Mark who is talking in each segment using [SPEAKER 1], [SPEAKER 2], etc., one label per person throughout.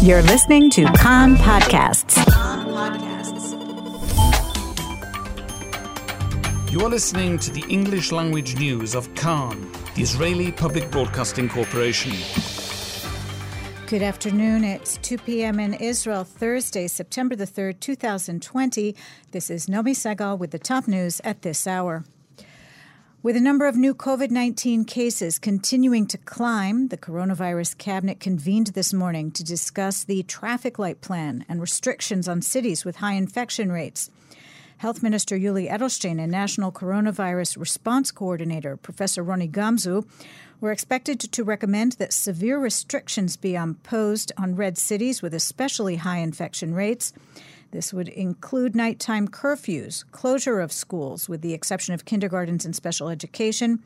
[SPEAKER 1] You're listening to Kan Podcasts.
[SPEAKER 2] You are listening to the English language news of Kan, the Israeli Public Broadcasting Corporation.
[SPEAKER 3] Good afternoon. It's 2 p.m. in Israel, Thursday, September the 3rd, 2020. This is Nomi Segal with the top news at this hour. With a number of new COVID 19 cases continuing to climb, the coronavirus cabinet convened this morning to discuss the traffic light plan and restrictions on cities with high infection rates. Health Minister Yuli Edelstein and National Coronavirus Response Coordinator Professor Roni Gamzu were expected to recommend that severe restrictions be imposed on red cities with especially high infection rates this would include nighttime curfews, closure of schools, with the exception of kindergartens and special education,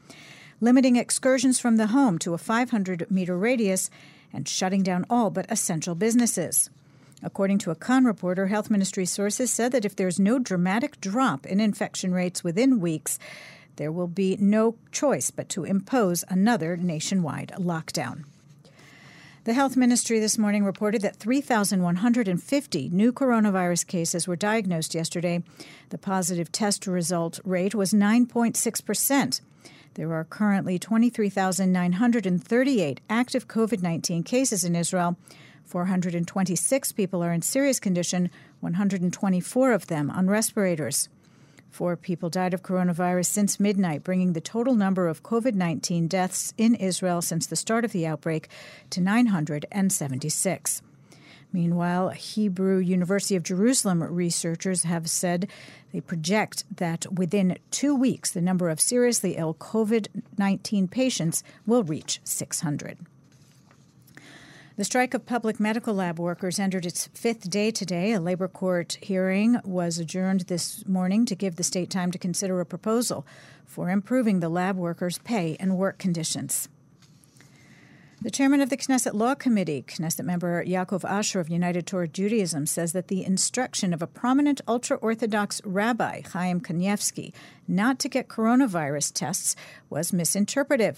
[SPEAKER 3] limiting excursions from the home to a 500 meter radius, and shutting down all but essential businesses. According to a Kan reporter, health ministry sources said that if there's no dramatic drop in infection rates within weeks, there will be no choice but to impose another nationwide lockdown. The health ministry this morning reported that 3,150 new coronavirus cases were diagnosed yesterday. The positive test result rate was 9.6%. There are currently 23,938 active COVID 19 cases in Israel. 426 people are in serious condition, 124 of them on respirators. Four people died of coronavirus since midnight, bringing the total number of COVID 19 deaths in Israel since the start of the outbreak to 976. Meanwhile, Hebrew University of Jerusalem researchers have said they project that within two weeks, the number of seriously ill COVID 19 patients will reach 600. The strike of public medical lab workers entered its fifth day today. A labor court hearing was adjourned this morning to give the state time to consider a proposal for improving the lab workers' pay and work conditions. The chairman of the Knesset Law Committee, Knesset member Yaakov Asher of United Torah Judaism, says that the instruction of a prominent ultra Orthodox rabbi, Chaim Kanievsky, not to get coronavirus tests was misinterpreted.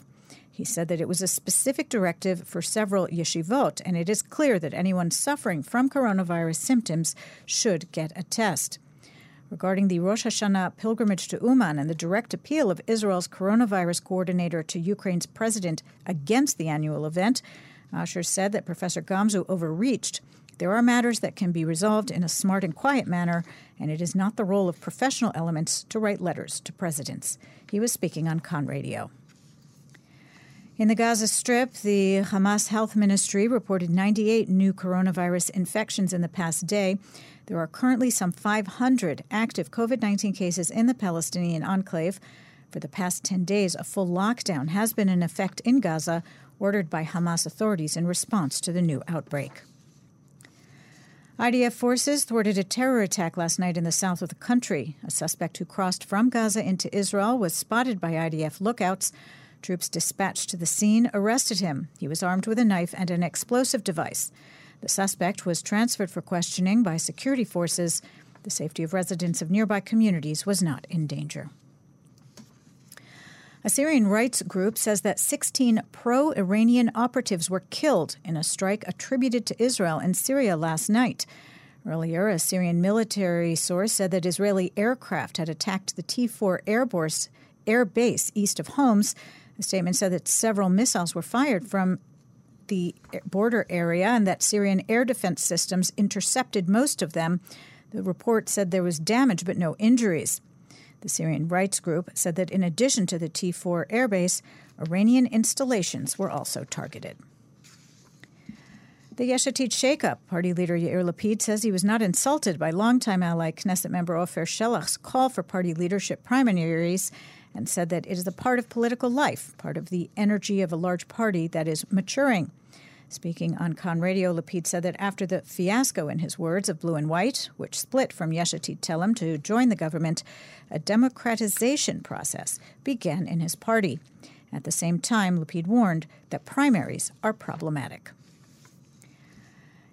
[SPEAKER 3] He said that it was a specific directive for several yeshivot, and it is clear that anyone suffering from coronavirus symptoms should get a test. Regarding the Rosh Hashanah pilgrimage to Uman and the direct appeal of Israel's coronavirus coordinator to Ukraine's president against the annual event, Asher said that Professor Gamzu overreached. There are matters that can be resolved in a smart and quiet manner, and it is not the role of professional elements to write letters to presidents. He was speaking on Kan Radio. In the Gaza Strip, the Hamas Health Ministry reported 98 new coronavirus infections in the past day. There are currently some 500 active COVID 19 cases in the Palestinian enclave. For the past 10 days, a full lockdown has been in effect in Gaza, ordered by Hamas authorities in response to the new outbreak. IDF forces thwarted a terror attack last night in the south of the country. A suspect who crossed from Gaza into Israel was spotted by IDF lookouts. Troops dispatched to the scene arrested him. He was armed with a knife and an explosive device. The suspect was transferred for questioning by security forces. The safety of residents of nearby communities was not in danger. A Syrian rights group says that 16 pro Iranian operatives were killed in a strike attributed to Israel in Syria last night. Earlier, a Syrian military source said that Israeli aircraft had attacked the T 4 air base east of Homs the statement said that several missiles were fired from the border area and that Syrian air defense systems intercepted most of them. The report said there was damage but no injuries. The Syrian rights group said that in addition to the T 4 airbase, Iranian installations were also targeted. The Yesh Atid shakeup, party leader Yair Lapid says he was not insulted by longtime ally Knesset member Ofer Shelach's call for party leadership primaries and said that it is a part of political life, part of the energy of a large party that is maturing. Speaking on Kan Radio, Lapid said that after the fiasco, in his words, of Blue and White, which split from Yesh Atid Telem to join the government, a democratization process began in his party. At the same time, Lapid warned that primaries are problematic.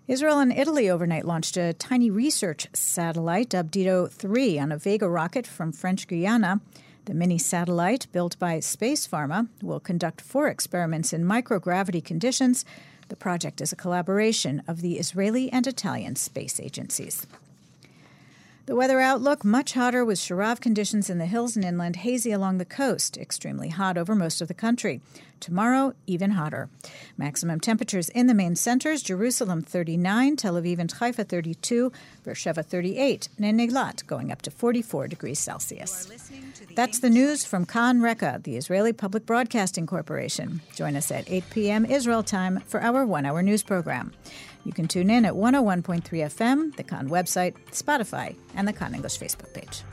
[SPEAKER 3] Israel and Italy overnight launched a tiny research satellite dubbed Dido 3 on a Vega rocket from French Guiana. The mini satellite, built by Space Pharma, will conduct four experiments in microgravity conditions. The project is a collaboration of the Israeli and Italian space agencies. The weather outlook much hotter with Sharav conditions in the hills and inland, hazy along the coast, extremely hot over most of the country. Tomorrow, even hotter. Maximum temperatures in the main centers Jerusalem 39, Tel Aviv and Haifa 32, Beersheba 38, and Eilat going up to 44 degrees Celsius. That's the news from Kan Reka, the Israeli Public Broadcasting Corporation. Join us at 8 p.m. Israel time for our one hour news program. You can tune in at 101.3 FM, the Kan website, Spotify, and the Kan English Facebook page.